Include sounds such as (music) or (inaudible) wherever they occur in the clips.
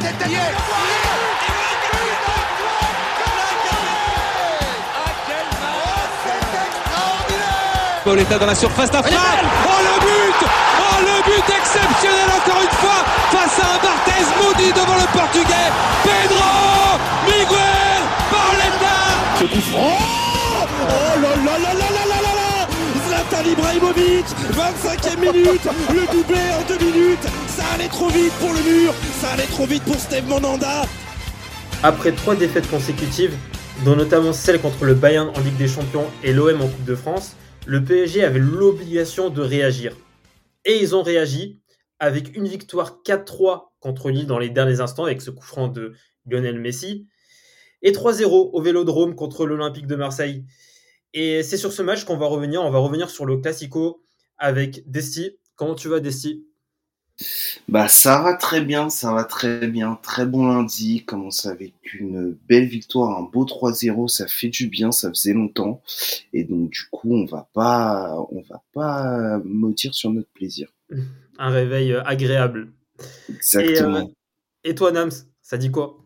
tête d'ailleurs Pauletta dans la surface d'affaire. Oh le but. Oh le but exceptionnel encore une fois face à un Barthez maudit devant le portugais. Pedro Miguel Pauletta Oh là là. Zlatan Ibrahimovic 25e minute Le doublé en deux minutes Ça allait trop vite pour le mur Ça allait trop vite pour Steve Monanda Après trois défaites consécutives, dont notamment celle contre le Bayern en Ligue des Champions et l'OM en Coupe de France, le PSG avait l'obligation de réagir. Et ils ont réagi avec une victoire 4-3 contre Lille dans les derniers instants avec ce coup franc de Lionel Messi et 3-0 au Vélodrome contre l'Olympique de Marseille. Et c'est sur ce match qu'on va revenir. On va revenir sur le Classico avec Desti. Comment tu vas, Desti? Bah ça va très bien, ça va très bien. Très bon lundi, commence avec une belle victoire, un beau 3-0, ça fait du bien, ça faisait longtemps. Et donc du coup, on va pas on va pas maudire sur notre plaisir. Un réveil agréable. Exactement. Et, euh, et toi, Nams, ça dit quoi?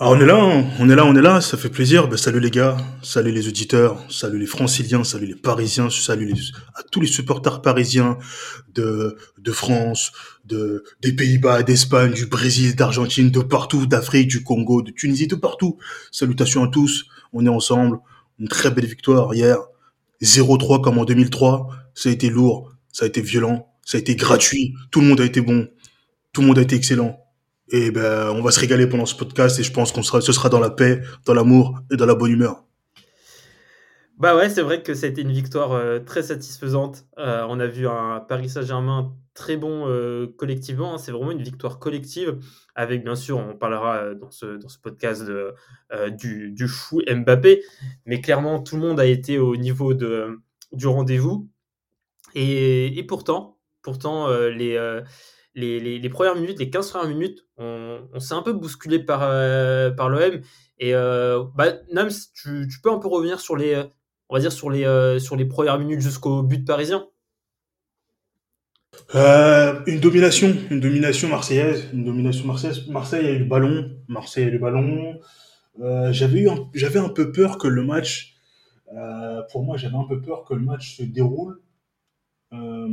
Ah, on est là, hein. on est là, on est là, ça fait plaisir. Ben, salut les gars, salut les auditeurs, salut les franciliens, salut les parisiens, salut les, à tous les supporters parisiens de, de France, de, des Pays-Bas, d'Espagne, du Brésil, d'Argentine, de partout, d'Afrique, du Congo, de Tunisie, de partout. Salutations à tous, on est ensemble. Une très belle victoire hier. 0-3 comme en 2003. Ça a été lourd, ça a été violent, ça a été gratuit. Tout le monde a été bon. Tout le monde a été excellent. Et ben, on va se régaler pendant ce podcast et je pense qu'on sera, ce sera dans la paix, dans l'amour et dans la bonne humeur. Bah ouais, c'est vrai que ça a été une victoire euh, très satisfaisante. Euh, on a vu un Paris Saint-Germain très bon euh, collectivement. hein. C'est vraiment une victoire collective. Avec, bien sûr, on parlera dans ce, dans ce podcast de, du, du fou Mbappé. Mais clairement, tout le monde a été au niveau de, du rendez-vous. Et, et pourtant, pourtant les, les, les, les premières minutes, les 15 premières minutes, on, on s'est un peu bousculé par, euh, par l'OM. Et euh, bah, Nams, tu, tu peux un peu revenir sur les, euh, on va dire sur les, euh, sur les premières minutes jusqu'au but parisien? Euh, une domination, une domination marseillaise, une domination marseillaise. Marseille a eu le ballon, Marseille a eu le ballon. Euh, j'avais j'avais un peu peur que le match, pour moi, j'avais un peu peur que le match se déroule euh,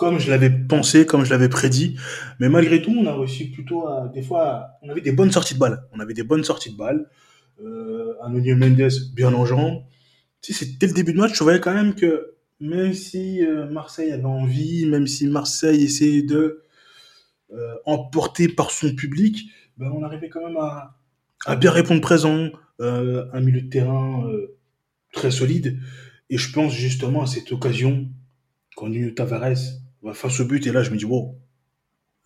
comme je l'avais pensé, comme je l'avais prédit. Mais malgré tout, on a réussi plutôt à, des fois, on avait des bonnes sorties de balles. On avait des bonnes sorties de balles. Euh, Nuno Mendes bien en jambes. Tu dès le début de match, je voyais quand même que même si euh, Marseille avait envie, même si Marseille essayait de euh, emporter par son public, ben on arrivait quand même à, bien répondre présent, euh, un milieu de terrain euh, très solide. Et je pense justement à cette occasion, quand Nuno Tavares face au but, et là je me dis, wow,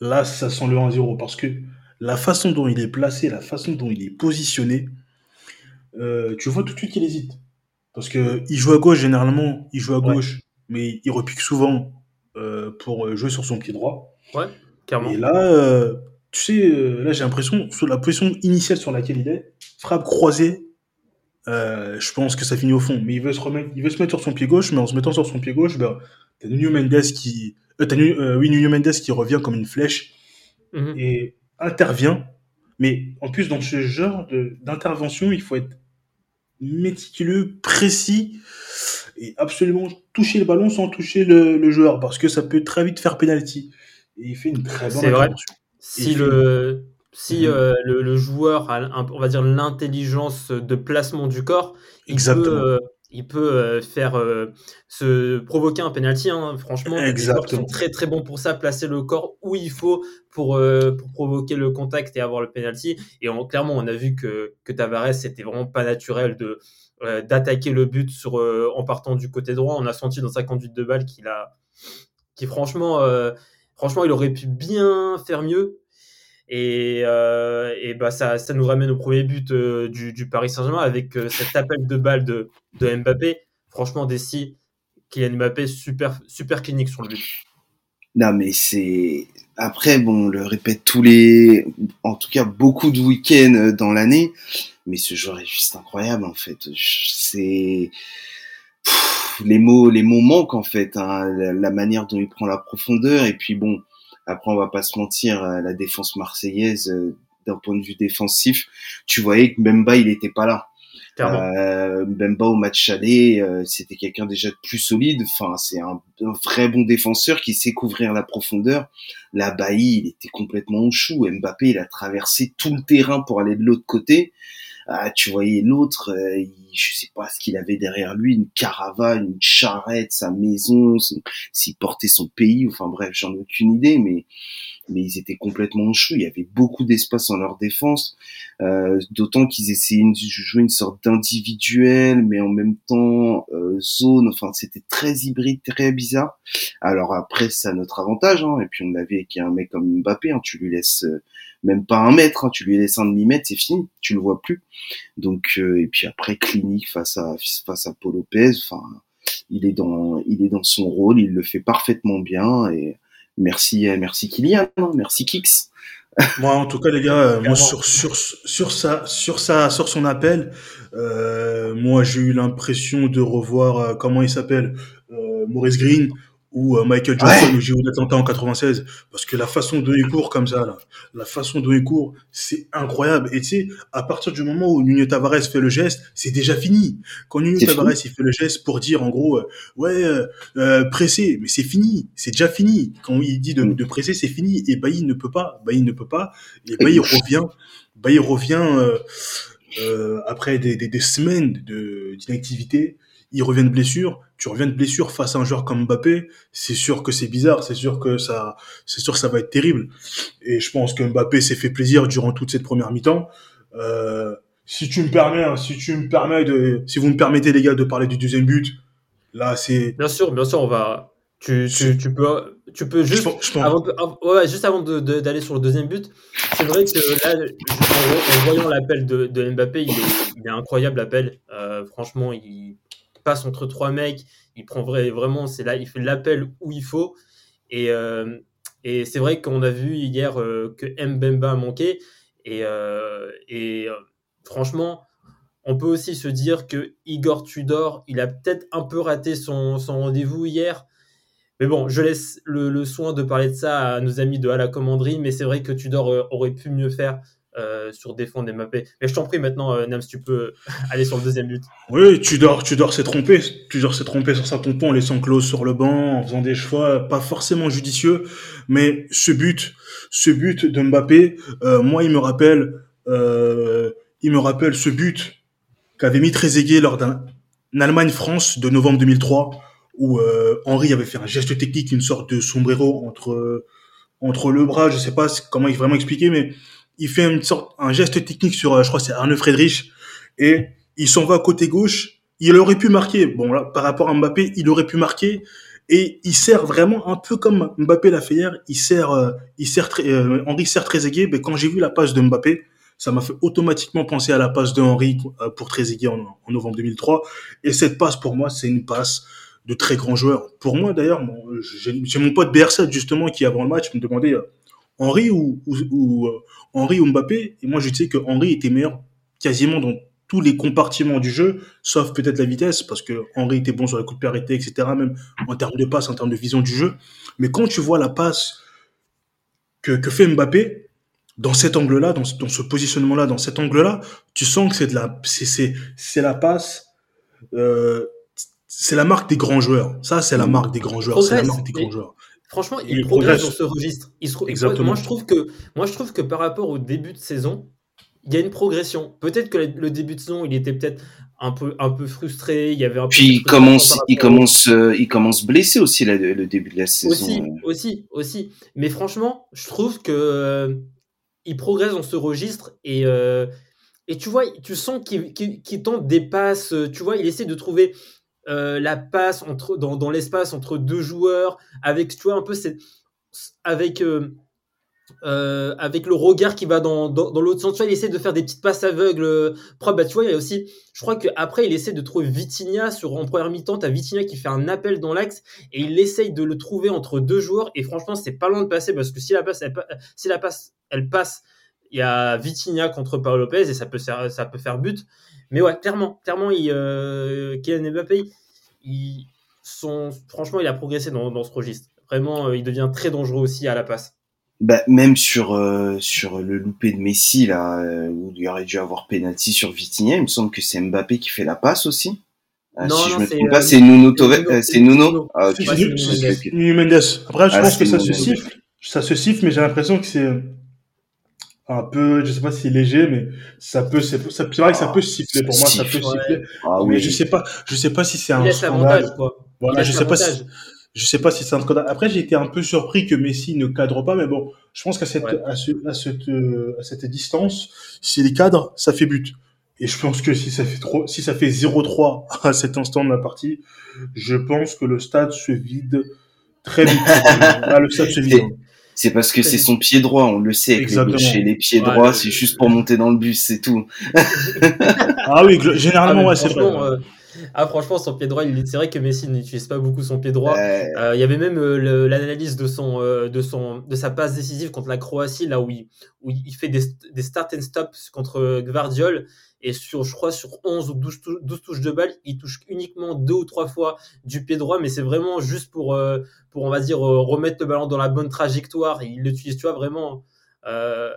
là ça sent le 1-0, parce que la façon dont il est placé, la façon dont il est positionné, euh, tu vois tout de suite qu'il hésite. Parce que il joue à gauche généralement, il joue à Ouais. gauche, mais il repique souvent euh, pour jouer sur son pied droit. Ouais, clairement. Et là, euh, tu sais, euh, là j'ai l'impression, sur la position initiale sur laquelle il est, frappe croisée, euh, je pense que ça finit au fond. Mais il veut se remettre, il veut se mettre sur son pied gauche, mais en se mettant sur son pied gauche, ben, t'as Nuno Mendes qui, euh, t'as euh, oui, Nuno Mendes qui revient comme une flèche Mhm. et intervient. Mais en plus, dans ce genre d'intervention, il faut être méticuleux, précis et absolument toucher le ballon sans toucher le, le joueur parce que ça peut très vite faire penalty. Et il fait une très bonne C'est vrai. intervention. Si le, si Mhm. euh, le, le joueur a, un- on va dire, l'intelligence de placement du corps, il Exactement. peut, euh, il peut euh, faire euh, se provoquer un penalty. hein. Franchement, joueurs qui sont Exactement. très très bons pour ça, placer le corps où il faut pour, euh, pour provoquer le contact et avoir le penalty. Et on- clairement, on a vu que, que Tavares, c'était vraiment pas naturel de euh, d'attaquer le but sur, en partant du côté droit. On a senti dans sa conduite de balle qu'il a, qui franchement, franchement, il aurait pu bien faire mieux. Et, euh, et bah ça, nous ramène au premier but euh, du, Paris Saint-Germain avec euh, cet appel de balle de, Mbappé. Franchement, Dessy, Kylian Mbappé, super, super clinique sur le but. Non, mais c'est. Après, bon, on le répète tous les. En tout cas, beaucoup de week-ends dans l'année. Mais ce joueur est juste incroyable, en fait. C'est. Les mots, les mots manquent, en fait. hein, la, la manière dont il prend la profondeur. Et puis, bon, Après, on va pas se mentir, la défense marseillaise, d'un point de vue défensif, tu voyais que Mbemba, il était pas là. Euh, Mbemba au match aller, euh, c'était quelqu'un déjà de plus solide. Enfin, c'est un, vrai bon défenseur qui sait couvrir la profondeur. La Bailly, il était complètement au chou. Mbappé, il a traversé tout le terrain pour aller de l'autre côté. Ah, tu voyais l'autre, euh, je sais pas ce qu'il avait derrière lui, une caravane, une charrette, sa maison, s'il portait son pays. Enfin bref, j'en ai aucune idée, mais mais ils étaient complètement en chou. Il y avait beaucoup d'espace en leur défense, euh, d'autant qu'ils essayaient de jouer une sorte d'individuel, mais en même temps euh, zone. Enfin, c'était très hybride, très bizarre. Alors après, c'est à notre avantage. Hein. Et puis on l'avait avec un mec comme Mbappé, hein. tu lui laisses euh, même pas un mètre, hein. tu lui laisses un demi mètre, c'est fini, tu le vois plus. Donc euh, et puis après, clinique face à face à Paul Lopez. Enfin, il est dans il est dans son rôle, il le fait parfaitement bien et Merci, euh, merci Kylian, hein, merci Kix. (laughs) Moi, en tout cas, les gars, euh, moi sur sur sur ça, sur ça, sur son appel, euh, moi j'ai eu l'impression de revoir comment il s'appelle, Maurice Green ou euh, Michael Johnson ouais. au JO d'Atlanta en 96 parce que la façon dont il court comme ça là, la façon dont il court, c'est incroyable. Et tu sais à partir du moment où Nuno Tavares fait le geste, c'est déjà fini. Quand Nuno Tavares il fait le geste pour dire en gros euh, ouais euh, euh presser, mais c'est fini, c'est déjà fini. Quand il dit de, de presser, c'est fini. Et Bailly ne peut pas, Bailly ne peut pas. Et Bailly revient, Bailly revient après des, des, des semaines de d'inactivité il revient de blessure, tu reviens de blessure face à un joueur comme Mbappé, c'est sûr que c'est bizarre, c'est sûr que ça, c'est sûr que ça va être terrible. Et je pense que Mbappé s'est fait plaisir durant toute cette première mi-temps. Euh, si tu me permets, hein, si tu me permets de, si vous me permettez les gars de parler du deuxième but, là c'est. Bien sûr, bien sûr, on va. Tu, tu, tu peux, tu peux juste, avant, ouais, juste avant d'aller sur le deuxième but, c'est vrai que là, en, voyant l'appel de, de, Mbappé, il est, il est incroyable l'appel. Euh, franchement, il, passe entre trois mecs, il prend vraiment, c'est là, il fait l'appel où il faut. Et, euh, et c'est vrai qu'on a vu hier euh, que Mbemba a manqué. Et, euh, et franchement, on peut aussi se dire que Igor Tudor, il a peut-être un peu raté son, son rendez-vous hier. Mais bon, je laisse le, le, soin de parler de ça à nos amis de à la commanderie. Mais c'est vrai que Tudor aurait pu mieux faire. Euh, sur défendre Mbappé. Mais je t'en prie maintenant, euh, Nams, tu peux aller sur le deuxième but. Oui, tu dors, tu dors s'est trompé. Tu dors s'est trompé sur sa pompon en laissant Klaus sur le banc, en faisant des choix pas forcément judicieux. Mais ce but, ce but de Mbappé, euh, moi, il me rappelle, euh, il me rappelle ce but qu'avait mis Trezeguet lors d'un Allemagne-France de novembre 2003, où euh, Henri avait fait un geste technique, une sorte de sombrero entre entre le bras, je sais pas comment il vraiment expliquer, mais il fait une sorte, un geste technique sur, euh, je crois, c'est Arne Friedrich, et il s'en va côté gauche. Il aurait pu marquer. Bon, là, par rapport à Mbappé, il aurait pu marquer. Et il sert vraiment un peu comme Mbappé l'a fait hier. Il sert, euh, il sert, euh, Henri sert Trezeguet. Mais quand j'ai vu la passe de Mbappé, ça m'a fait automatiquement penser à la passe de Henri euh, pour Trezeguet en, en, novembre 2003. Et cette passe, pour moi, c'est une passe de très grand joueur. Pour moi, d'ailleurs, j'ai mon pote BR7, justement, qui avant le match me demandait Henri ou, ou, ou, euh, Henri ou Mbappé. Et moi, je disais que Henri était meilleur quasiment dans tous les compartiments du jeu, sauf peut-être la vitesse, parce que Henri était bon sur les coups de pied arrêtés, etc., même en termes de passe, en termes de vision du jeu. Mais quand tu vois la passe que, que fait Mbappé, dans cet angle-là, dans, dans, ce positionnement-là, dans cet angle-là, tu sens que c'est de la, c'est, c'est, la passe, euh, c'est la marque des grands joueurs. Ça, c'est la marque des grands joueurs. C'est la marque des grands joueurs. Franchement, il, il progresse, dans ce registre. Il se... Exactement. Moi, je trouve que, moi, je trouve que par rapport au début de saison, il y a une progression. Peut-être que le début de saison, il était peut-être un peu, un peu frustré. Il y avait un Puis il commence, il commence, euh, il commence blessé aussi là, le début de la saison. Aussi, aussi, aussi. Mais franchement, je trouve que euh, il progresse dans ce registre et euh, et tu vois, tu sens qu'il qu qu tente des passes. Tu vois, il essaie de trouver euh, la passe entre, dans, dans l'espace entre deux joueurs, avec, tu vois, un peu c'est avec, euh, euh, avec le regard qui va dans, dans, l'autre sens. Tu vois, il essaie de faire des petites passes aveugles propres. Bah, tu vois, il y a aussi, je crois qu'après, il essaie de trouver Vitinha sur, en première mi-temps. T'as Vitinha qui fait un appel dans l'axe et il essaye de le trouver entre deux joueurs. Et franchement, c'est pas loin de passer parce que si la passe, si la passe, elle passe, il y a Vitinha contre Paolo Lopez et ça peut, faire, ça peut faire but. Mais ouais, clairement, clairement, il, euh, Kylian Mbappé, il, son, franchement, il a progressé dans, dans ce registre. vraiment, il devient très dangereux aussi à la passe. Bah, même sur, sur le loupé de Messi, là, où il aurait dû avoir penalty sur Vitinha, il me semble que c'est Mbappé qui fait la passe aussi. Ah, non, si non, je me c'est, trompe euh, pas, c'est Nuno Tove- euh, c'est c'est Nuno. Nuno. Ah, Nuno Mendes. Après, je Ah, pense que ça se siffle. Ça se siffle, mais j'ai l'impression que c'est un peu, je sais pas si c'est léger, mais ça peut, c'est ça- c'est vrai que ça peut siffler. Pour moi, ça peut Siffle, siffler. Ah Mais oui. je sais pas, je sais pas si c'est un scandale. quoi. Voilà, je sais pas si, je sais pas si c'est un scandale. Après, j'ai été un peu surpris que Messi ne cadre pas, mais bon, je pense qu'à cette, Ouais. à, ce- à cette, euh, à cette distance, s'il cadre, ça fait but. Et je pense que si ça fait trop, si ça fait 0-3 à cet instant de la partie, je pense que le stade se vide très vite. (laughs) Là, le stade se vide. C'est parce que c'est son pied droit, on le sait. Avec les Exactement. gauchers, les pieds Ouais, droits, c'est juste pour monter dans le bus, c'est tout. (laughs) Ah oui, généralement, Ah, ouais, c'est vrai. euh, ah, franchement, son pied droit, il- c'est vrai que Messi n'utilise pas beaucoup son pied droit. Euh, Euh, Il y avait même euh, l'analyse de son, euh, de son, de sa passe décisive contre la Croatie, là où il, où il fait des, des start and stops contre Gvardiol. Et sur, je crois, sur 11 ou 12, tou- 12 touches de balle, il touche uniquement deux ou trois fois du pied droit, mais c'est vraiment juste pour, euh, pour, on va dire, euh, remettre le ballon dans la bonne trajectoire. Il l'utilise, tu vois, vraiment. euh,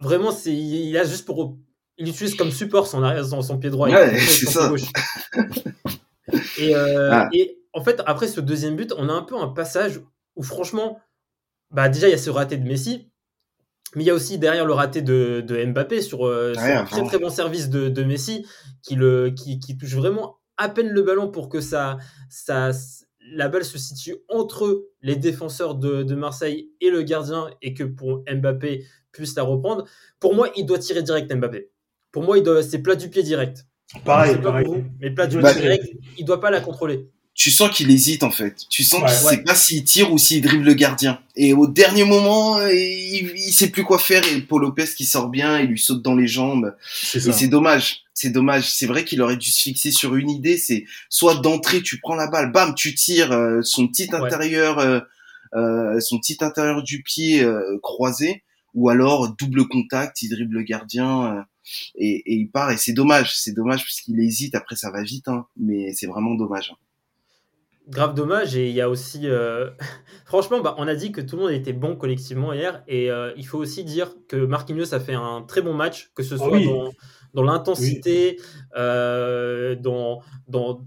vraiment, c'est, il a juste pour, il l'utilise comme support son, son, son pied droit. Ouais, c'est ça. gauche. (laughs) Et, Ah. et en fait, après ce deuxième but, on a un peu un passage où franchement, bah déjà il y a ce raté de Messi, mais il y a aussi derrière le raté de, de Mbappé sur, euh, sur un très très bon service de, de Messi qui, le, qui, qui touche vraiment à peine le ballon pour que ça, ça, la balle se situe entre les défenseurs de, de Marseille et le gardien et que pour Mbappé puisse la reprendre. Pour moi, il doit tirer direct Mbappé. Pour moi, il doit, c'est plat du pied direct. Pareil, pareil. vous, mais plat du Bah, pied direct, il doit pas la contrôler. Tu sens qu'il hésite en fait. Tu sens Ouais. qu'il sait pas s'il tire ou s'il dribble le gardien. Et au dernier moment, il, il sait plus quoi faire et Paul Lopez qui sort bien, il lui saute dans les jambes. C'est Et c'est dommage. C'est dommage. C'est vrai qu'il aurait dû se fixer sur une idée. C'est soit d'entrée, tu prends la balle, bam, tu tires euh, son petit Ouais. intérieur, euh, euh, son petit intérieur du pied euh, croisé, ou alors double contact, il dribble le gardien euh, et, et il part. Et c'est dommage. C'est dommage parce qu'il hésite. Après, ça va vite, hein, mais c'est vraiment dommage. Grave dommage. Et il y a aussi. euh, (laughs) Franchement, bah, on a dit que tout le monde était bon collectivement hier. Et euh, il faut aussi dire que Marquinhos a fait un très bon match, que ce soit Ah oui. dans, dans l'intensité, euh, dans, dans,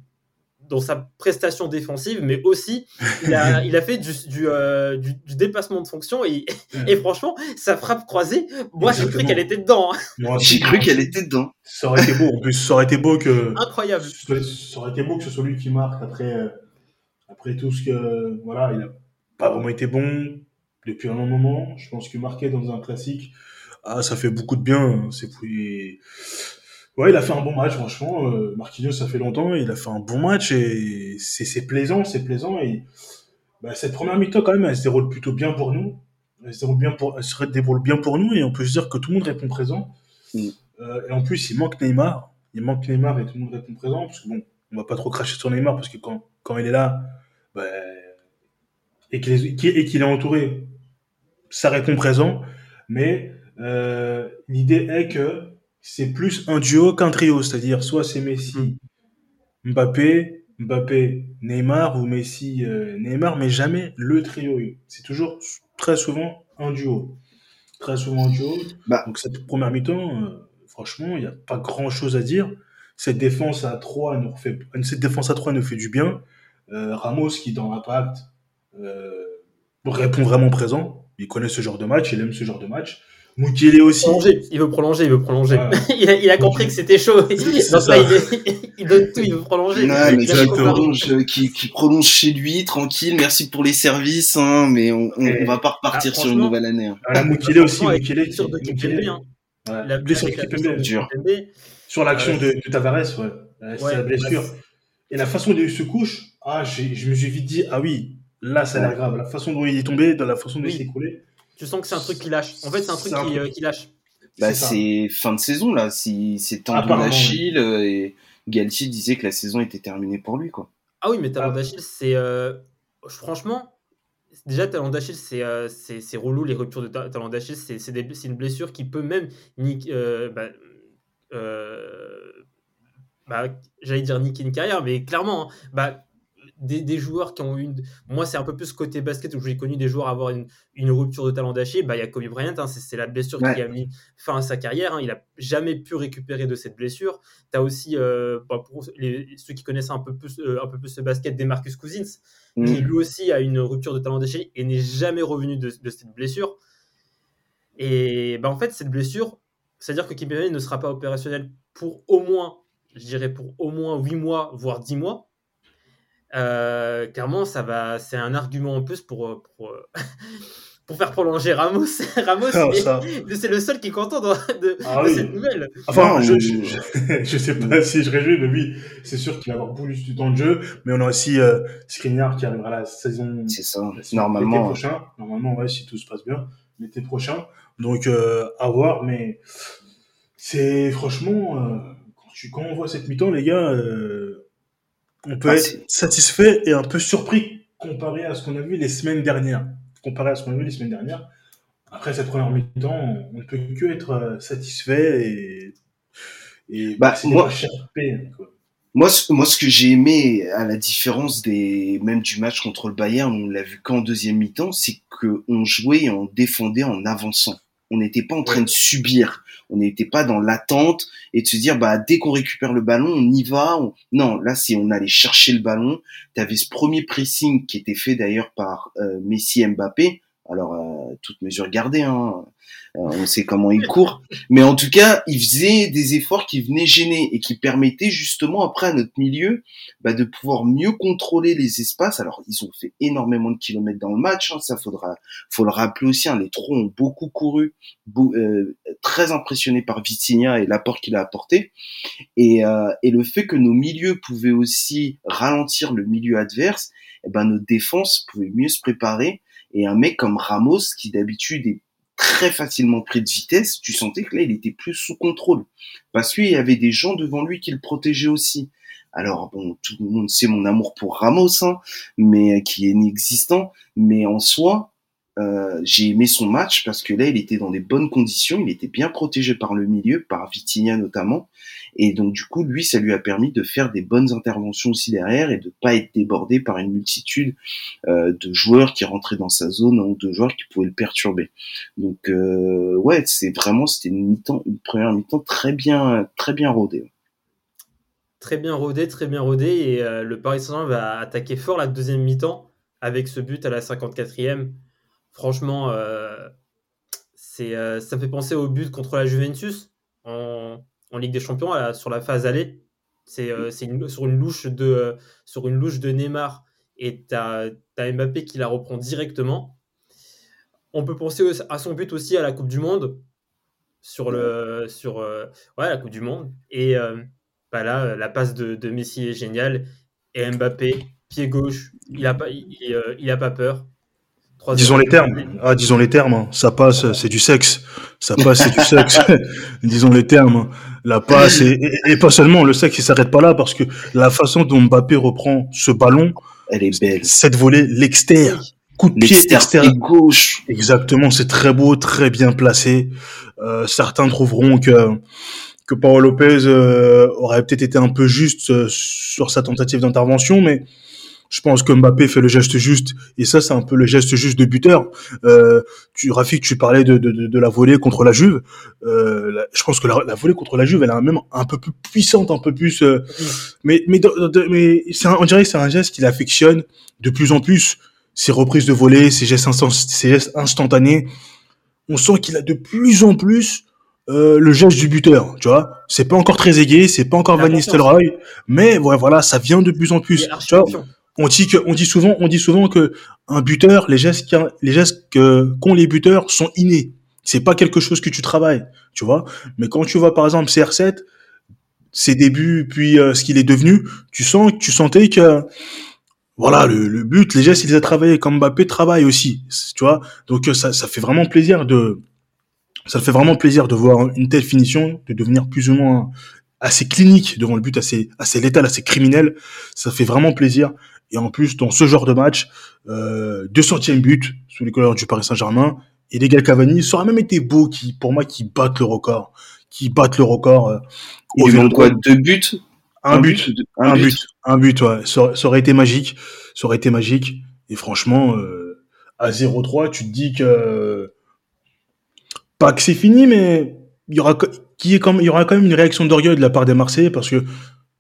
dans sa prestation défensive, mais aussi il a, (laughs) il a fait du, du, euh, du- du dépassement de fonction. Et, et franchement, sa frappe croisée, moi j'ai cru qu'elle était dedans. hein. Moi, J'ai cru qu'elle était dedans. Ça aurait été beau. En plus, ça aurait été beau que. Incroyable. Ça aurait été beau que ce soit lui qui marque après, euh, après tout ce que. Voilà, il a pas vraiment été bon depuis un long moment. Je pense que marquer dans un classique, ah, ça fait beaucoup de bien. C'est Ouais, il a fait un bon match, franchement. Euh, Marquinhos, ça fait longtemps. Il a fait un bon match et c'est plaisant, c'est plaisant. Et bah, cette première mi-temps, quand même, elle se déroule plutôt bien pour nous. Elle se déroule bien pour, elle se déroule bien pour nous et on peut se dire que tout le monde répond présent. Mm. Euh, et en plus, il manque Neymar. Il manque Neymar et tout le monde répond présent. Parce que bon, on va pas trop cracher sur Neymar parce que quand, quand il est là, et qu'il qu'il est entouré, ça répond présent. Mais euh, l'idée est que c'est plus un duo qu'un trio. C'est-à-dire, soit c'est Messi, Mbappé, Mbappé, Neymar ou Messi, euh, Neymar, mais jamais le trio. C'est toujours très souvent un duo. Très souvent un duo. Bah. Donc cette première mi-temps, euh, franchement, il n'y a pas grand-chose à dire. Cette défense à 3 nous refait, cette défense à 3 nous fait du bien. Ramos qui dans l'impact répond vraiment présent. Il connaît ce genre de match, il aime ce genre de match. Mukele aussi. Prolonger. Il veut prolonger, il veut prolonger. (laughs) Il, a, il a compris que c'était chaud. Donc (laughs) ça. il, est- il donne tout, il veut prolonger. Non, mais qui prolonge, euh, qui, qui prolonge chez lui, tranquille. Merci pour les services, hein, mais on, on va pas repartir Ah, sur une nouvelle année. hein. Ah, Mukele aussi, Mukele. la blessure de hein. Ouais. La Blessure de. Kimpembe, Sur l'action Euh, de, de Tavares, ouais. Euh, C'est la blessure. Et la façon dont il se couche, ah, je me suis vite dit, ah oui, là, ça a l'air grave. La façon dont il est tombé, dans la façon dont Oui. il s'est écroulé. tu sens que c'est un truc qui lâche. En fait, c'est un truc C'est un qui, truc- euh, qui lâche. Bah, C'est fin de saison, là. Si, c'est tendon d'Achille, euh, et Galtier disait que la saison était terminée pour lui, quoi. Ah oui, mais talent Ah. d'Achille, c'est. euh, franchement, déjà, talent d'Achille, c'est euh, c'est c'est relou, les ruptures de ta- talent d'Achille. C'est c'est des- c'est une blessure qui peut même. euh, bah, euh, bah, J'allais dire niquer une carrière, mais clairement, hein, bah, des, joueurs qui ont eu. Une... Moi, c'est un peu plus côté basket où j'ai connu des joueurs avoir une, une rupture de talent d'Achille. Bah, il y a Kobe Bryant, hein, c'est la blessure qui a mis fin à sa carrière. Hein. il n'a jamais pu récupérer de cette blessure. Tu as aussi, euh, bah, pour les, ceux qui connaissent un peu plus, euh, un peu plus ce basket, des Marcus Cousins, mm. qui lui aussi a une rupture de talent d'Achille et n'est jamais revenu de, de, cette blessure. Et bah, en fait, cette blessure, c'est-à-dire que Kim ne sera pas opérationnel pour au moins, je dirais pour au moins 8 mois, voire 10 mois. Euh, clairement, ça va, c'est un argument en plus pour, euh, pour, euh, (laughs) pour faire prolonger Ramos. (laughs) Ramos, ah, c'est le seul qui est content de, ah cette nouvelle. Enfin, je, (laughs) je, sais pas si je réjouis, mais oui, c'est sûr qu'il va avoir beaucoup du temps de jeu. Mais on a aussi euh, Skriniar qui arrivera la saison. C'est ça, normalement. prochain. Normalement, ouais, si tout se passe bien, l'été prochain. Donc, euh, à voir, mais c'est franchement, euh, quand, tu, quand on voit cette mi-temps, les gars, euh, on peut ah, être satisfait et un peu surpris comparé à ce qu'on a vu les semaines dernières. Comparé à ce qu'on a vu les semaines dernières. Après cette première mi-temps, on ne peut que être euh, satisfait et, et bah, moi, moi, ce, moi, ce que j'ai aimé, à la différence des même du match contre le Bayern, on l'a vu qu'en deuxième mi-temps, c'est qu'on jouait et on défendait en avançant. On n'était pas en train de subir. On n'était pas dans l'attente et de se dire bah dès qu'on récupère le ballon, on y va. Non, là si on allait chercher le ballon. Tu avais ce premier pressing qui était fait d'ailleurs par euh, Messi Mbappé. Alors euh, toutes mesures gardées, hein. Euh, on sait comment il court, mais en tout cas, il faisait des efforts qui venaient gêner et qui permettaient justement après à notre milieu bah, de pouvoir mieux contrôler les espaces. Alors, ils ont fait énormément de kilomètres dans le match, hein, ça faudra, faut le rappeler aussi. Hein, les trois ont beaucoup couru, euh, très impressionnés par Vitinha et l'apport qu'il a apporté, et, euh, et le fait que nos milieux pouvaient aussi ralentir le milieu adverse, eh ben nos défenses pouvaient mieux se préparer. Et un mec comme Ramos, qui d'habitude est très facilement pris de vitesse, tu sentais que là, il était plus sous contrôle. Parce qu'il y avait des gens devant lui qui le protégeaient aussi. Alors, bon, tout le monde sait mon amour pour Ramos, hein, mais qui est inexistant. Mais en soi, euh, j'ai aimé son match parce que là, il était dans des bonnes conditions, il était bien protégé par le milieu, par Vitinha notamment, et donc du coup, lui, ça lui a permis de faire des bonnes interventions aussi derrière et de pas être débordé par une multitude euh, de joueurs qui rentraient dans sa zone ou de joueurs qui pouvaient le perturber. Donc euh, ouais, c'est vraiment c'était une mi-temps, une première mi-temps très bien, très bien rodée. Très bien rodé, très bien rodé, et le Paris Saint-Germain va attaquer fort la deuxième mi-temps avec ce but à la 54e Franchement, euh, euh, ça fait penser au but contre la Juventus en, Ligue des Champions sur la phase aller. C'est, euh, sur, une louche de, Neymar. Et tu as, Mbappé qui la reprend directement. On peut penser à son but aussi à la Coupe du Monde. Sur la Coupe du Monde. Et bah là la passe de, Messi est géniale. Et Mbappé pied gauche il a pas il a pas peur Disons les termes. Ah, disons les termes. Hein. Ça passe, c'est du sexe. Ça passe, c'est du sexe. (laughs) disons les termes. La passe et, et, pas seulement le sexe, il s'arrête pas là parce que la façon dont Mbappé reprend ce ballon, elle est belle. Cette volée, l'extérieur, coup de pied extérieur gauche. Exactement, c'est très beau, très bien placé. Euh, certains trouveront que que Paolo Lopez euh, aurait peut-être été un peu juste euh, sur sa tentative d'intervention, mais je pense que Mbappé fait le geste juste et ça c'est un peu le geste juste de buteur. Euh, tu Rafik, tu parlais de, de, de, la volée contre la Juve. Euh, je pense que la, la, volée contre la Juve elle est même un peu plus puissante, un peu plus. Euh, mais mais mais c'est on dirait que c'est un geste qu'il affectionne de plus en plus. Ses reprises de volée, ses gestes, ses gestes instantanés. On sent qu'il a de plus en plus euh, le geste du buteur, tu vois. C'est pas encore très aigué, c'est pas encore Van Nistelrooy, mais ouais, voilà, ça vient de plus en plus. Tu vois, on dit que, on dit souvent, on dit souvent que un buteur, les gestes, qu'ont les buteurs sont innés. C'est pas quelque chose que tu travailles, tu vois. Mais quand tu vois par exemple CR7, ses débuts puis euh, ce qu'il est devenu, tu sens, tu sentais que voilà le, le, but, les gestes, il les a travaillés comme Mbappé travaille aussi, tu vois. Donc euh, ça, ça fait vraiment plaisir de ça fait vraiment plaisir de voir une telle finition, de devenir plus ou moins assez clinique devant le but, assez assez létal, assez criminel. Ça fait vraiment plaisir. Et en plus, dans ce genre de match, euh, 200e but sous les couleurs du Paris Saint-Germain. Et les gars Cavani, ça aurait même été beau qui, pour moi, qui battent le record. Qui battent le record. Euh, ils quoi Deux buts? Un, but, un, but, un but, ouais. Ça, ça, aurait été magique, ça aurait été magique. Et franchement, euh, à 0-3, tu te dis que pas que c'est fini, mais il y aura qui est comme il y aura quand même une réaction d'orgueil de la part des Marseillais parce que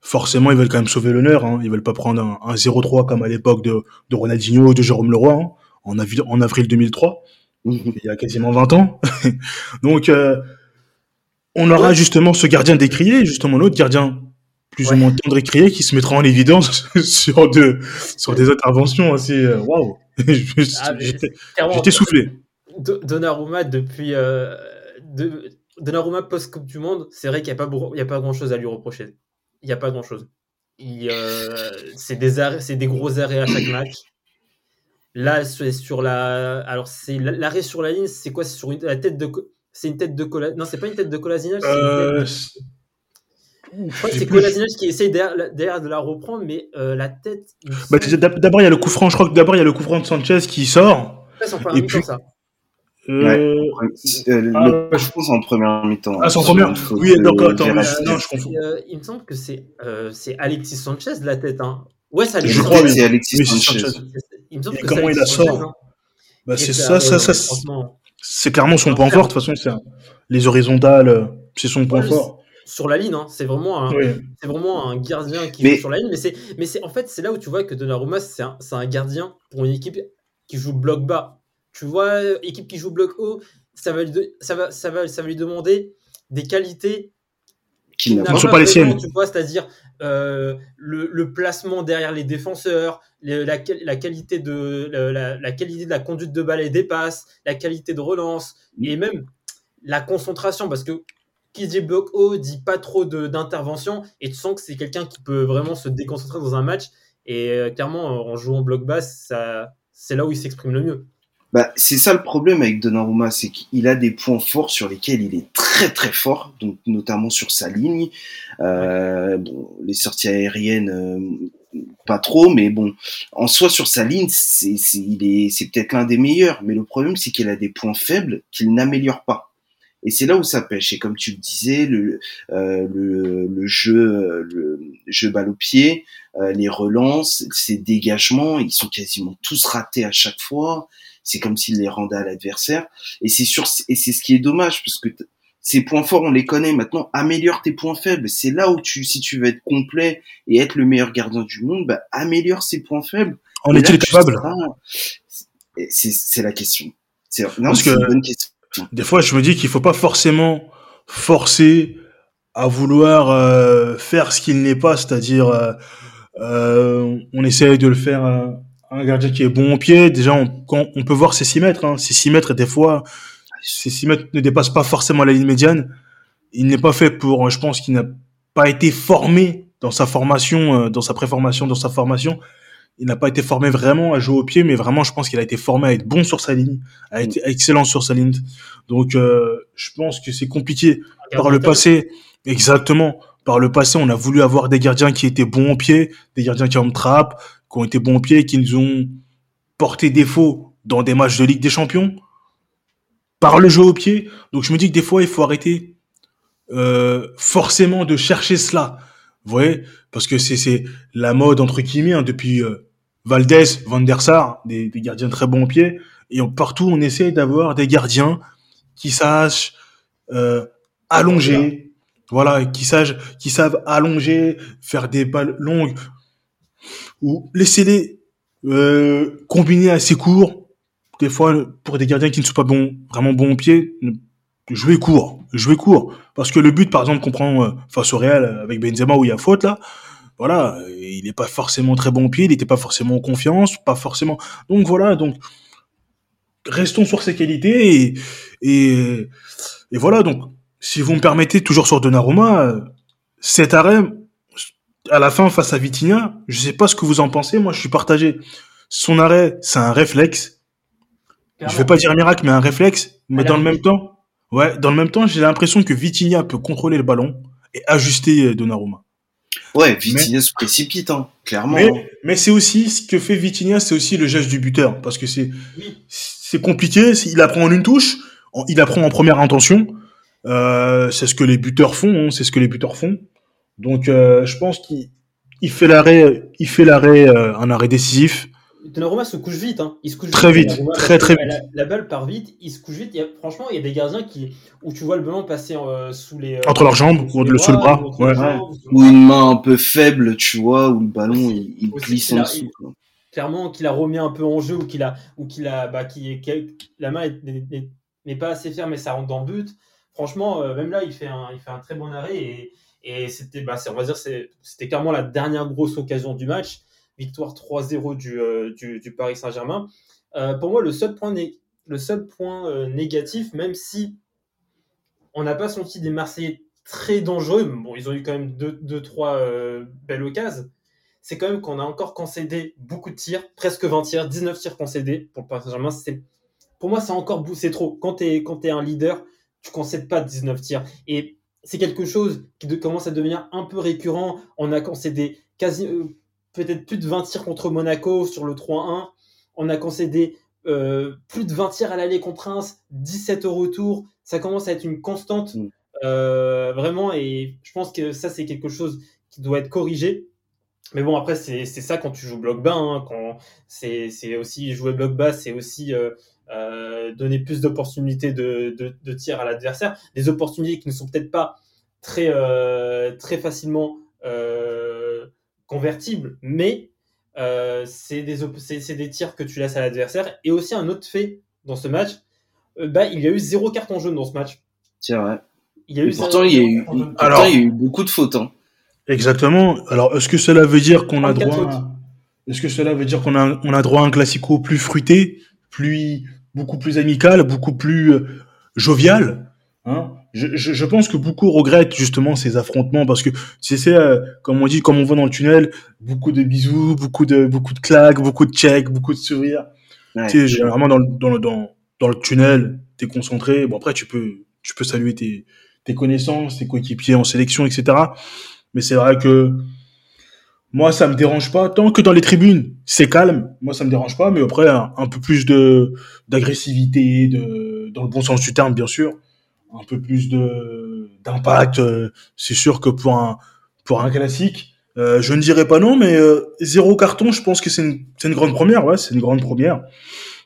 forcément ils veulent quand même sauver l'honneur. Hein. Ils veulent pas prendre un, un 0-3 comme à l'époque de, de Ronaldinho ou de Jérôme Leroy hein, en, avril, en avril 2003, Mhm. il y a quasiment 20 ans. (laughs) Donc euh, on aura Ouais. justement ce gardien décrié, justement l'autre gardien plus Ouais. ou moins tendre et crié qui se mettra en évidence (laughs) sur de sur des interventions assez euh, waouh. (laughs) Ah, J'étais soufflé. Do- Donnarumma depuis euh, de, Donnarumma post Coupe du Monde, c'est vrai qu'il n'y a pas beau- il y a pas grand chose à lui reprocher. Il n'y a pas grand chose. Il, euh, c'est des arrêts- c'est des gros arrêts à chaque match. Là, c'est sur la, alors c'est l'arrêt sur la ligne, c'est quoi? C'est sur une- la tête de, c'est une tête de Cola, non, c'est pas une tête de tête Euh, c'est- je crois que j'ai c'est plus- Kolasinac qui essaye derrière, derrière de la reprendre, mais euh, la tête. Bah, d'abord il y a le coup franc, je crois que d'abord il y a le coup franc de Sanchez qui sort. Et puis- ça. Euh, Euh, Ah, le- je pense en première mi-temps. Ah, c'est en première Oui, de d'accord, attends, mais, euh, non, je confonds. Euh, il me semble que c'est euh, c'est Alexis Sanchez la tête. Hein. Ouais, c'est Je Alexis crois, oui. c'est Alexis Oui, Sanchez. Sanchez. Il me semble Et que comment il la sort hein. Bah, c'est ça, ça, ça, ça, c'est clairement son point fort. De toute façon, c'est un- les horizontales, euh, c'est son point fort. sur la ligne, hein, c'est vraiment un, Oui. c'est vraiment un gardien qui Mais- joue sur la ligne. Mais c'est, mais c'est en fait, c'est là où tu vois que Donnarumma, c'est un, c'est un gardien pour une équipe qui joue bloc bas. Tu vois, euh, équipe qui joue bloc haut, ça va lui, de- ça va, ça va, ça va lui demander des qualités Qui Ne sont pas les siennes. Tu vois, c'est-à-dire euh, le, le placement derrière les défenseurs, la, qual- la qualité de la, qualité de la conduite de balle et des passes, la qualité de relance et même la concentration parce que qui dit bloc haut dit pas trop d'intervention et tu sens que c'est quelqu'un qui peut vraiment se déconcentrer dans un match et euh, clairement en jouant bloc bas ça c'est là où il s'exprime le mieux. Bah, c'est ça le problème avec Donnarumma, c'est qu'il a des points forts sur lesquels il est très très fort, donc notamment sur sa ligne. Euh, bon, les sorties aériennes, euh, pas trop, mais bon, en soi sur sa ligne, c'est c'est- il est c'est peut-être l'un des meilleurs. Mais le problème, c'est qu'il a des points faibles qu'il n'améliore pas. Et c'est là où ça pêche. Et comme tu le disais, le, euh, le, le jeu, le jeu balle au pied, euh, les relances, ses dégagements, ils sont quasiment tous ratés à chaque fois. C'est comme s'il les rendait à l'adversaire. Et c'est sûr, et c'est ce qui est dommage parce que ces points forts, on les connaît. Maintenant, améliore tes points faibles. C'est là où tu, si tu veux être complet et être le meilleur gardien du monde, bah, améliore ses points faibles. En est-il capable? c'est- la question. C'est que- une bonne question. Des fois, je me dis qu'il faut pas forcément forcer à vouloir euh, faire ce qu'il n'est pas, c'est-à-dire euh, euh, on essaye de le faire euh, un gardien qui est bon au pied. Déjà, on, quand on peut voir ses 6 mètres. Hein. Ses 6 mètres, des fois, ces 6 mètres ne dépassent pas forcément la ligne médiane. Il n'est pas fait pour, je pense qu'il n'a pas été formé dans sa formation, euh, dans sa préformation, dans sa formation. Il n'a pas été formé vraiment à jouer au pied, mais vraiment, je pense qu'il a été formé à être bon sur sa ligne, à être excellent sur sa ligne. Donc, euh, je pense que c'est compliqué par le passé. Exactement. Par le passé, on a voulu avoir des gardiens qui étaient bons au pied, des gardiens qui ont trappe, qui ont été bons au pied, qui nous ont porté défaut dans des matchs de Ligue des Champions par le jeu au pied. Donc, je me dis que des fois, il faut arrêter euh, forcément de chercher cela. Vous voyez? Parce que c'est la mode, entre guillemets, hein, depuis euh, Valdez, Van der Sar, des, des gardiens très bons au pied. Et on- partout, on essaie d'avoir des gardiens qui sachent euh, allonger, voilà, qui savent, qui savent allonger, faire des balles longues, ou laisser-les euh, combiner assez court. Des fois, pour des gardiens qui ne sont pas bons, vraiment bons au pied, jouer court, jouer court. Parce que le but, par exemple, qu'on prend euh, face au Real euh, avec Benzema où il y a faute là, voilà, il n'est pas forcément très bon au pied, il n'était pas forcément en confiance, pas forcément. Donc voilà, donc restons sur ses qualités et, et, et voilà. Donc, si vous me permettez, toujours sur Donnarumma, euh, cet arrêt à la fin face à Vitinha, je sais pas ce que vous en pensez. Moi, je suis partagé. Son arrêt, c'est un réflexe. Je vais pas dire miracle, mais un réflexe. Mais dans le même temps, ouais, dans le même temps, j'ai l'impression que Vitinha peut contrôler le ballon et ajuster euh, Donnarumma. Ouais, Vitinha se précipite, hein, clairement. Mais, mais c'est aussi ce que fait Vitinha, c'est aussi le geste du buteur, parce que c'est c'est compliqué. Il apprend en une touche, il apprend en première intention. Euh, c'est ce que les buteurs font, hein, c'est ce que les buteurs font. Donc, euh, je pense qu'il il fait l'arrêt, il fait l'arrêt, euh, un arrêt décisif. Donnarumma se couche vite, hein. il se couche Très vite, Donnarumma, très, très La, la balle part vite, il se couche vite. Il y a- franchement, il y a des gardiens qui, où tu vois le ballon passer euh, sous les. euh, Entre leurs jambes, ou le- sous le bras, ou ouais. jambes, Ou une main un peu faible, tu vois, où le ballon il, glisse en a- dessous. quoi. clairement qu'il a remis un peu en jeu ou qu'il a ou qu'il a bah, qui, la main est- n'est- n'est- n'est pas assez ferme et ça rentre dans le but. Franchement, euh, même là, il fait un, très bon arrêt et, c'était bah, on va dire c'était clairement la dernière grosse occasion du match. Victoire 3-0 du, euh, du, Paris Saint-Germain. Euh, pour moi, le seul point, négatif, même si on n'a pas senti des Marseillais très dangereux, bon, ils ont eu quand même 2-3 deux, belles occasions, c'est quand même qu'on a encore concédé beaucoup de tirs, presque 20 tirs, 19 tirs concédés pour le Paris Saint-Germain. Pour moi, c'est encore c'est trop. Quand tu es, un leader, tu concèdes pas 19 tirs. Et c'est quelque chose qui de- commence à devenir un peu récurrent. On a concédé quasi, euh, peut-être plus de 20 tirs contre Monaco sur le 3-1. On a concédé euh, plus de 20 tirs à l'aller contre Reims, 17 au retour. Ça commence à être une constante, Mm. euh, vraiment. Et je pense que ça, c'est quelque chose qui doit être corrigé. Mais bon, après, c'est ça quand tu joues bloc bas. hein, c'est aussi jouer bloc bas, c'est aussi euh, donner plus d'opportunités de, de, de tir à l'adversaire. Des opportunités qui ne sont peut-être pas très, euh, très facilement euh, convertibles, mais euh, c'est des, op- c'est c'est des tirs que tu laisses à l'adversaire. Et aussi un autre fait dans ce match, euh, bah, il y a eu zéro carton jaune dans ce match. C'est vrai. Il y a eu pourtant, il y a eu, Alors- il y a eu beaucoup de fautes. Hein. Exactement. Alors, est-ce que cela veut dire qu'on a 34 droit, à- est-ce que cela veut dire qu'on a, on a droit à un classico plus fruité, plus, beaucoup plus amical, beaucoup plus euh, jovial? Hein je, je, je pense que beaucoup regrettent justement ces affrontements parce que c'est c'est euh, comme on dit, comme on voit dans le tunnel, beaucoup de bisous, beaucoup de beaucoup de claques, beaucoup de checks, beaucoup de sourires. Ouais. Tu sais, généralement dans le, dans le, dans, dans le tunnel, t'es concentré. Bon après tu peux tu peux saluer tes tes connaissances, tes coéquipiers en sélection, etc. Mais c'est vrai que moi ça me dérange pas tant que dans les tribunes c'est calme. Moi ça me dérange pas, mais après un, peu plus de d'agressivité, de dans le bon sens du terme bien sûr, un peu plus de d'impact. euh, c'est sûr que pour un pour un classique, euh, je ne dirais pas non, mais euh, zéro carton, je pense que c'est une, c'est une grande première. Ouais, c'est une grande première.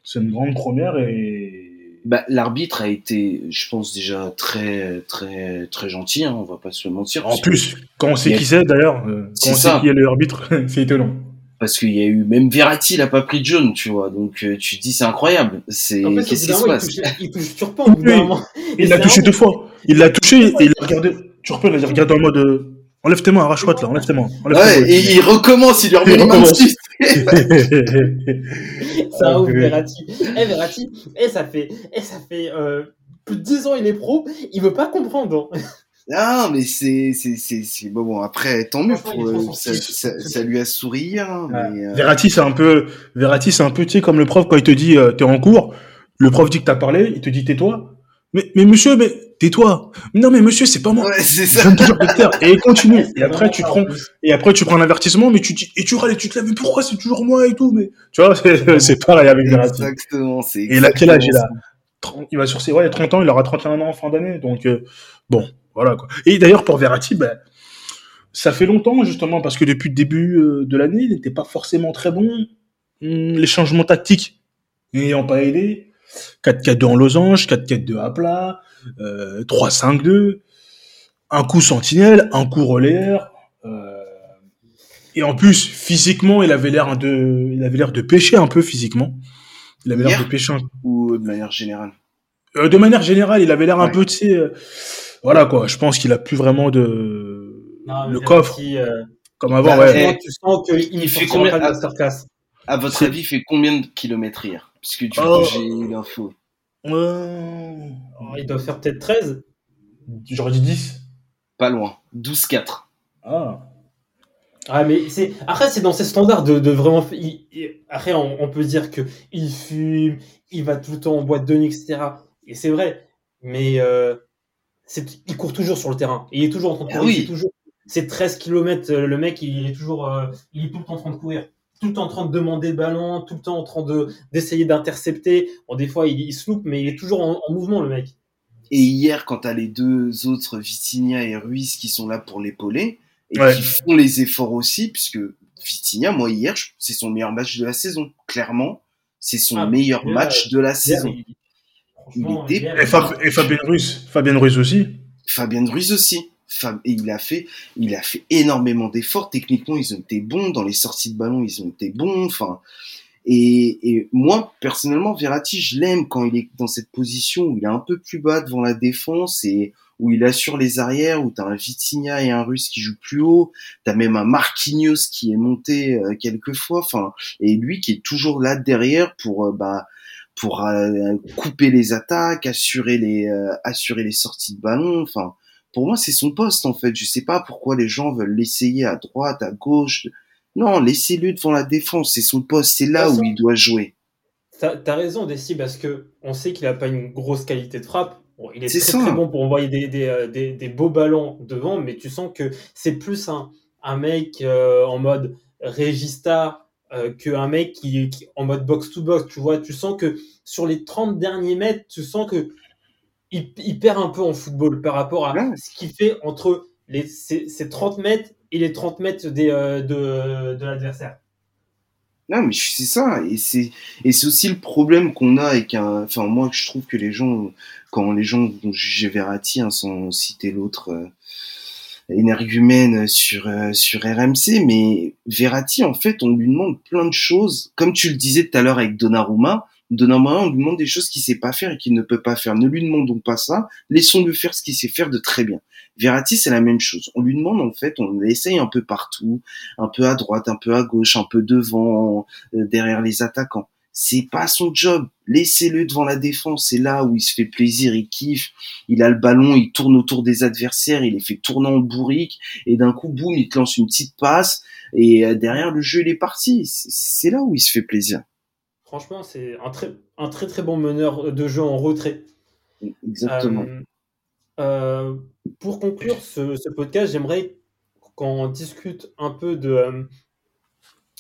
C'est une grande première et Bah, l'arbitre a été, je pense déjà très très très gentil. Hein, on va pas se mentir. en que- plus, quand on sait a- qui c'est d'ailleurs, euh, C'est quand on ça. sait qui est l'arbitre, (laughs) c'est étonnant. parce qu'il y a eu même Verratti, il a pas pris de jaune, tu vois. Donc euh, tu te dis c'est incroyable. C'est En fait, au qu'est-ce qui se passe il touche, il touche Turpin Oui. Il l'a touché deux fois. Il l'a touché et il a regardé. Tu repères, il a regardé en mode euh, enlève tes mains, arrache-toi là, enlève tes mains. Enlève tes Ouais, mains. et il recommence, il lui remet (laughs) les mains dessus. (laughs) Un Ah, ouf. Verratti. Eh, Verratti, eh, ça fait, eh, ça fait euh, plus de 10 ans il est pro, il veut pas comprendre. (laughs) Ah, mais c'est c'est c'est c'est bon, bon. Après, tant mieux. Pour, euh, ça, ça, ça lui a souri. Hein, Ah. mais, euh, Verratti, c'est un peu, Verratti, c'est un peu, tu sais, comme le prof quand il te dit, euh, t'es en cours, le prof dit que t'as parlé, il te dit tais-toi. Mais, mais monsieur, mais tais-toi. Non, mais monsieur, c'est pas moi. Ouais, c'est Je ça. toujours de te taire. Et il continue. (laughs) Et après, tu prends, et après, tu prends un avertissement, mais tu dis, et tu râles et tu te lèves, mais pourquoi c'est toujours moi et tout, mais, tu vois, c'est pareil avec Verratti. Exactement. c'est Et il a quel âge il a exactement 30 Il va sur ses, ouais, 30 ans, il aura 31 ans en fin d'année, donc, euh, bon, voilà, quoi. Et d'ailleurs, pour Verratti, ben, ça fait longtemps, justement, parce que depuis le début euh, de l'année, il n'était pas forcément très bon. Hum, Les changements tactiques n'ayant pas aidé. 4-4-2 en losange, 4-4-2 à plat, euh, 3-5-2, un coup sentinelle, un coup relayeur. euh, et en plus, physiquement, il avait l'air de, il avait l'air de pêcher un peu physiquement. Il avait l'air de pêcher un Ou de manière générale? euh, de manière générale, il avait l'air un peu, tu sais, euh, voilà quoi. Je pense qu'il a plus vraiment de Non, le coffre euh, comme avant. Bah, ouais. tu sens qu'il il il fait combien- masterclass À votre avis, il fait combien de kilomètres hier? Parce que du Oh. coup, j'ai eu l'info. Oh, Il doit faire peut-être 13. J'aurais dit 10. Pas loin. 12-4. Ah. Ah, mais c'est après c'est dans ces standards de, de vraiment. il- après on, on peut dire que il fume, il va tout le temps en boîte de nuit, etc. Et c'est vrai, mais euh, c'est- il court toujours sur le terrain. Il est toujours en train de Ah courir. oui. toujours. C'est 13 km. Le mec, il est toujours, euh, il est tout le temps en train de courir, tout le temps en train de demander le ballon, tout le temps en train de d'essayer d'intercepter. Bon, des fois il, il se loupe, mais il est toujours en, en mouvement le mec. Et hier, quand t'as les deux autres, Vitinha et Ruiz, qui sont là pour l'épauler, et Ouais. qui font les efforts aussi, puisque Vitinha, moi hier, c'est son meilleur match de la saison. Clairement, c'est son Ah, meilleur match de la saison. il- était- Et, Fab- et Fabien Ruiz. Fabien Ruiz aussi. Fabien Ruiz aussi. Et il a fait, il a fait énormément d'efforts. Techniquement, ils ont été bons. Dans les sorties de ballon, ils ont été bons. Enfin, et, et moi, personnellement, Verratti, je l'aime quand il est dans cette position où il est un peu plus bas devant la défense et où il assure les arrières, où t'as un Vitinha et un Russe qui jouent plus haut. T'as même un Marquinhos qui est monté euh, quelques fois. Enfin, et lui qui est toujours là derrière pour, euh, bah, pour euh, couper les attaques, assurer les, euh, assurer les sorties de ballon. Enfin, pour moi, c'est son poste en fait. Je sais pas pourquoi les gens veulent l'essayer à droite, à gauche. Non, laissez-le devant la défense. C'est son poste. C'est là où il doit jouer. T'as as raison, Desi, parce que on sait qu'il a pas une grosse qualité de frappe. Bon, il est, très ça. très bon pour envoyer des, des, euh, des- des beaux ballons devant, mais tu sens que c'est plus un, un mec euh, en mode régista euh, qu'un mec qui, qui- en mode box-to-box. Tu vois, tu sens que sur les 30 derniers mètres, tu sens que il, il perd un peu en football par rapport à Ouais. ce qu'il fait entre les, ces 30 mètres et les 30 mètres des, euh, de, de l'adversaire. Non, mais c'est ça. Et c'est, et c'est aussi le problème qu'on a avec un, enfin, moi, je trouve que les gens, quand les gens vont juger Verratti, hein, sans citer l'autre, euh, énergumène sur, euh, sur RMC, mais Verratti, en fait, on lui demande plein de choses. Comme tu le disais tout à l'heure avec Donnarumma, Donnarumma, on lui demande des choses qu'il sait pas faire et qu'il ne peut pas faire. Ne lui demandons pas ça. Laissons-le faire ce qu'il sait faire de très bien. Verratti, c'est la même chose. On lui demande, en fait, on l'essaye un peu partout, un peu à droite, un peu à gauche, un peu devant, euh, derrière les attaquants. C'est pas son job. Laissez-le devant la défense. C'est là où il se fait plaisir, il kiffe. Il a le ballon, il tourne autour des adversaires, il les fait tourner en bourrique. Et d'un coup, boum, il te lance une petite passe. Et euh, derrière, le jeu, il est parti. C'est là où il se fait plaisir. Franchement, c'est un très, un très très bon meneur de jeu en retrait. Exactement. Euh, euh, pour conclure ce, ce podcast, j'aimerais qu'on discute un peu de, euh,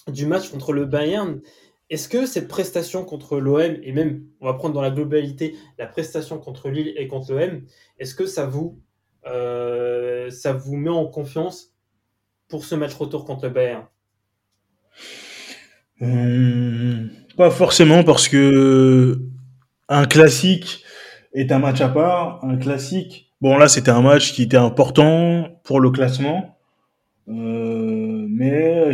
du match contre le Bayern. Est-ce que cette prestation contre l'OM, et même, on va prendre dans la globalité, la prestation contre Lille et contre l'OM, est-ce que ça vous, euh, ça vous met en confiance pour ce match retour contre le Bayern? Hum, pas forcément parce que un classique est un match à part. Un classique, bon là c'était un match qui était important pour le classement, Euh, mais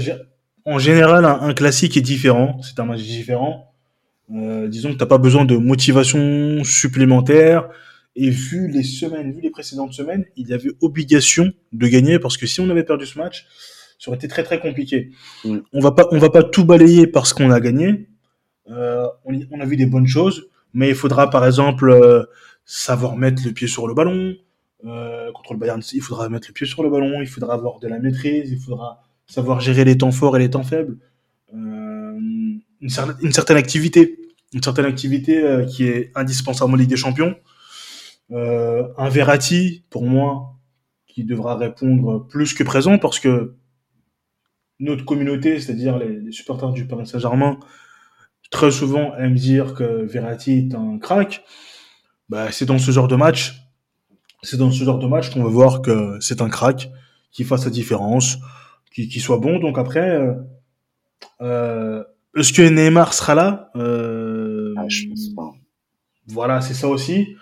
en général un, un classique est différent. C'est un match différent. Euh, disons que t'as pas besoin de motivation supplémentaire. Et vu les semaines, vu les précédentes semaines, il y avait obligation de gagner parce que si on avait perdu ce match, ça aurait été très très compliqué. Mm. On va pas, on va pas tout balayer parce qu'on a gagné. Euh, on, a vu des bonnes choses, mais il faudra par exemple euh, savoir mettre le pied sur le ballon. Euh, contre le Bayern, il faudra mettre le pied sur le ballon, il faudra avoir de la maîtrise, il faudra savoir gérer les temps forts et les temps faibles. Une, cer- une certaine activité, une certaine activité qui est indispensable en Ligue des Champions. Un Verratti, pour moi, qui devra répondre plus que présent parce que notre communauté, c'est-à-dire les, les supporters du Paris Saint-Germain, très souvent aiment dire que Verratti est un crack. Bah, c'est dans ce genre de match, c'est dans ce genre de match qu'on veut voir que c'est un crack, qui fasse la différence, qui, qui soit bon. Donc après, euh, euh, est-ce que Neymar sera là? Euh, Ah, je pense pas. Voilà, c'est ça aussi.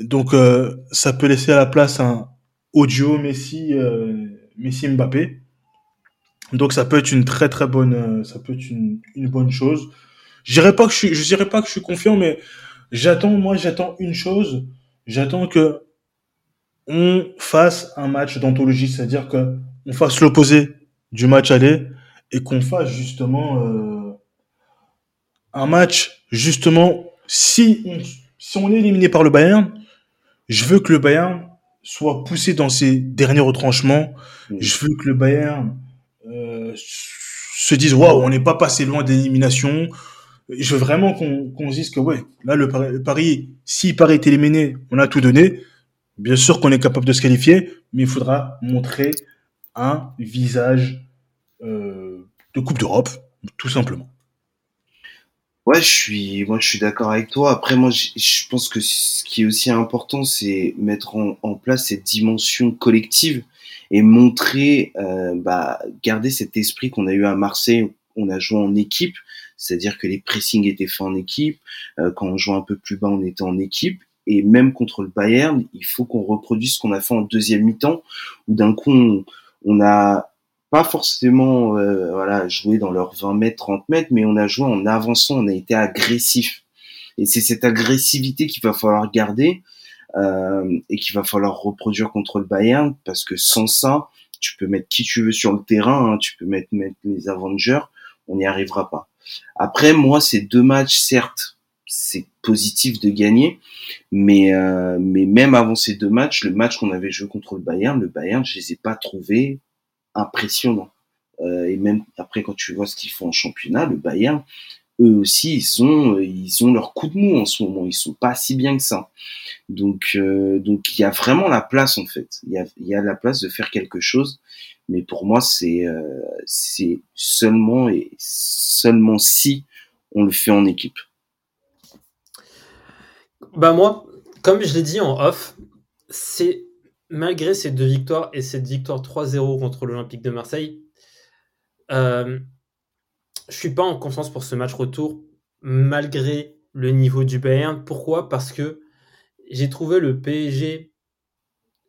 Donc euh, ça peut laisser à la place un audio Messi, Messi Mbappé. Donc ça peut être une très très bonne, euh, ça peut être une, une bonne chose. Je dirais pas que je suis, je dirais pas que je suis confiant, mais j'attends, moi j'attends une chose, j'attends que on fasse un match d'anthologie, c'est-à-dire que on fasse l'opposé du match aller et qu'on fasse justement euh, un match justement si on, si on est éliminé par le Bayern, je veux que le Bayern soit poussé dans ses derniers retranchements. Je veux que le Bayern se dise waouh, on n'est pas passé loin d'élimination. Je veux vraiment qu'on se dise que ouais, là le Paris si Paris est éliminé, on a tout donné. Bien sûr qu'on est capable de se qualifier, mais il faudra montrer un visage euh, de Coupe d'Europe, tout simplement. Ouais, je suis, moi, je suis d'accord avec toi. Après, moi, je, je pense que ce qui est aussi important, c'est mettre en, en place cette dimension collective et montrer, euh, bah, garder cet esprit qu'on a eu à Marseille. On a joué en équipe, c'est-à-dire que les pressings étaient faits en équipe. Euh, quand on jouait un peu plus bas, on était en équipe. Et même contre le Bayern, il faut qu'on reproduise ce qu'on a fait en deuxième mi-temps, où d'un coup, on, on a pas forcément euh, voilà joué dans leurs 20 mètres, 30 mètres, mais on a joué en avançant, on a été agressif. Et c'est cette agressivité qu'il va falloir garder euh, et qu'il va falloir reproduire contre le Bayern, parce que sans ça, tu peux mettre qui tu veux sur le terrain, hein, tu peux mettre, mettre les Avengers, on n'y arrivera pas. Après, moi, ces deux matchs, certes, c'est positif de gagner, mais euh, mais même avant ces deux matchs, le match qu'on avait joué contre le Bayern, le Bayern, je les ai pas trouvés impressionnant. Euh, et même après, quand tu vois ce qu'ils font en championnat, le Bayern, eux aussi, ils ont, ils ont leur coup de mou en ce moment. Ils sont pas si bien que ça. Donc, euh, donc il y a vraiment la place en fait. Il y a, y a la place de faire quelque chose. Mais pour moi, c'est, euh, c'est seulement et seulement si on le fait en équipe. Bah moi, comme je l'ai dit en off, c'est malgré ces deux victoires et cette victoire 3-0 contre l'Olympique de Marseille, euh, je suis pas en confiance pour ce match retour, malgré le niveau du Bayern. Pourquoi? Parce que j'ai trouvé le PSG.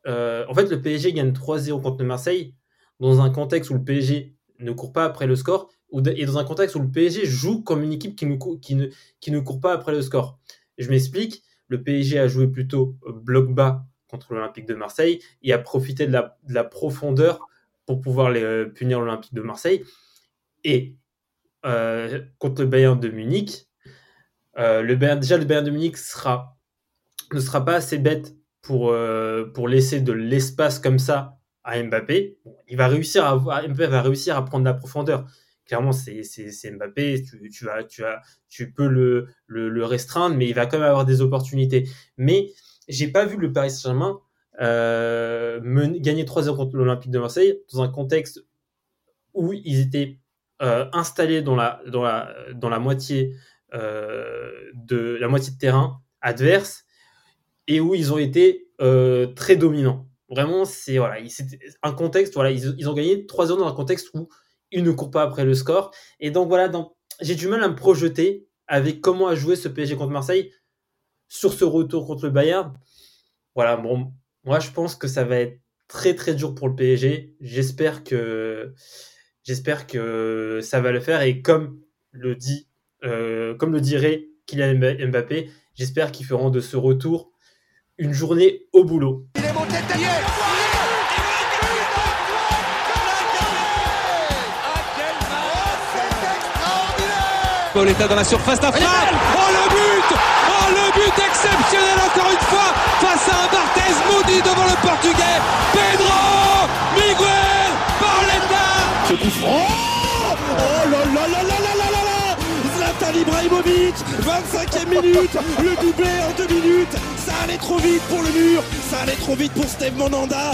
Euh, en fait, le PSG gagne 3-0 contre le Marseille dans un contexte où le PSG ne court pas après le score et dans un contexte où le PSG joue comme une équipe qui ne, court pas après le score. Je m'explique. Le PSG a joué plutôt bloc bas contre l'Olympique de Marseille et a profité de la, de la profondeur pour pouvoir les, euh, punir l'Olympique de Marseille. Euh, contre le Bayern de Munich, euh, le Bayern, déjà le Bayern de Munich ne sera pas assez bête pour, euh, pour laisser de l'espace comme ça à Mbappé. Il va réussir à Mbappé va réussir à prendre la profondeur. Clairement, c'est Mbappé, tu, tu, as, tu, tu peux le, le, le, restreindre, mais il va quand même avoir des opportunités. Mais j'ai pas vu le Paris Saint-Germain gagner 3-0 contre l'Olympique de Marseille dans un contexte où ils étaient euh, installés dans la, dans la, dans la moitié euh, de la moitié de terrain adverse et où ils ont été euh, très dominants. Vraiment, c'est voilà, un contexte. Voilà, ils, ils ont gagné 3-0 dans un contexte où ils ne courent pas après le score. Et donc voilà, j'ai du mal à me projeter avec comment a joué ce PSG contre Marseille sur ce retour contre le Bayern. Voilà, bon, moi je pense que ça va être très très dur pour le PSG. J'espère que j'espère que ça va le faire et comme le dit euh, comme le dirait Kylian Mbappé, j'espère qu'ils feront de ce retour une journée au boulot. Il est monté Pauletta dans la surface d'affaire. Oh le but Oh le but exceptionnel encore une fois face à un Barthez maudit devant le portugais. Pedro Ce Oh là là là là là là là Zlatan Ibrahimovic 25e minute Le doublé en deux minutes. Ça allait trop vite pour le mur Ça allait trop vite pour Steve Monanda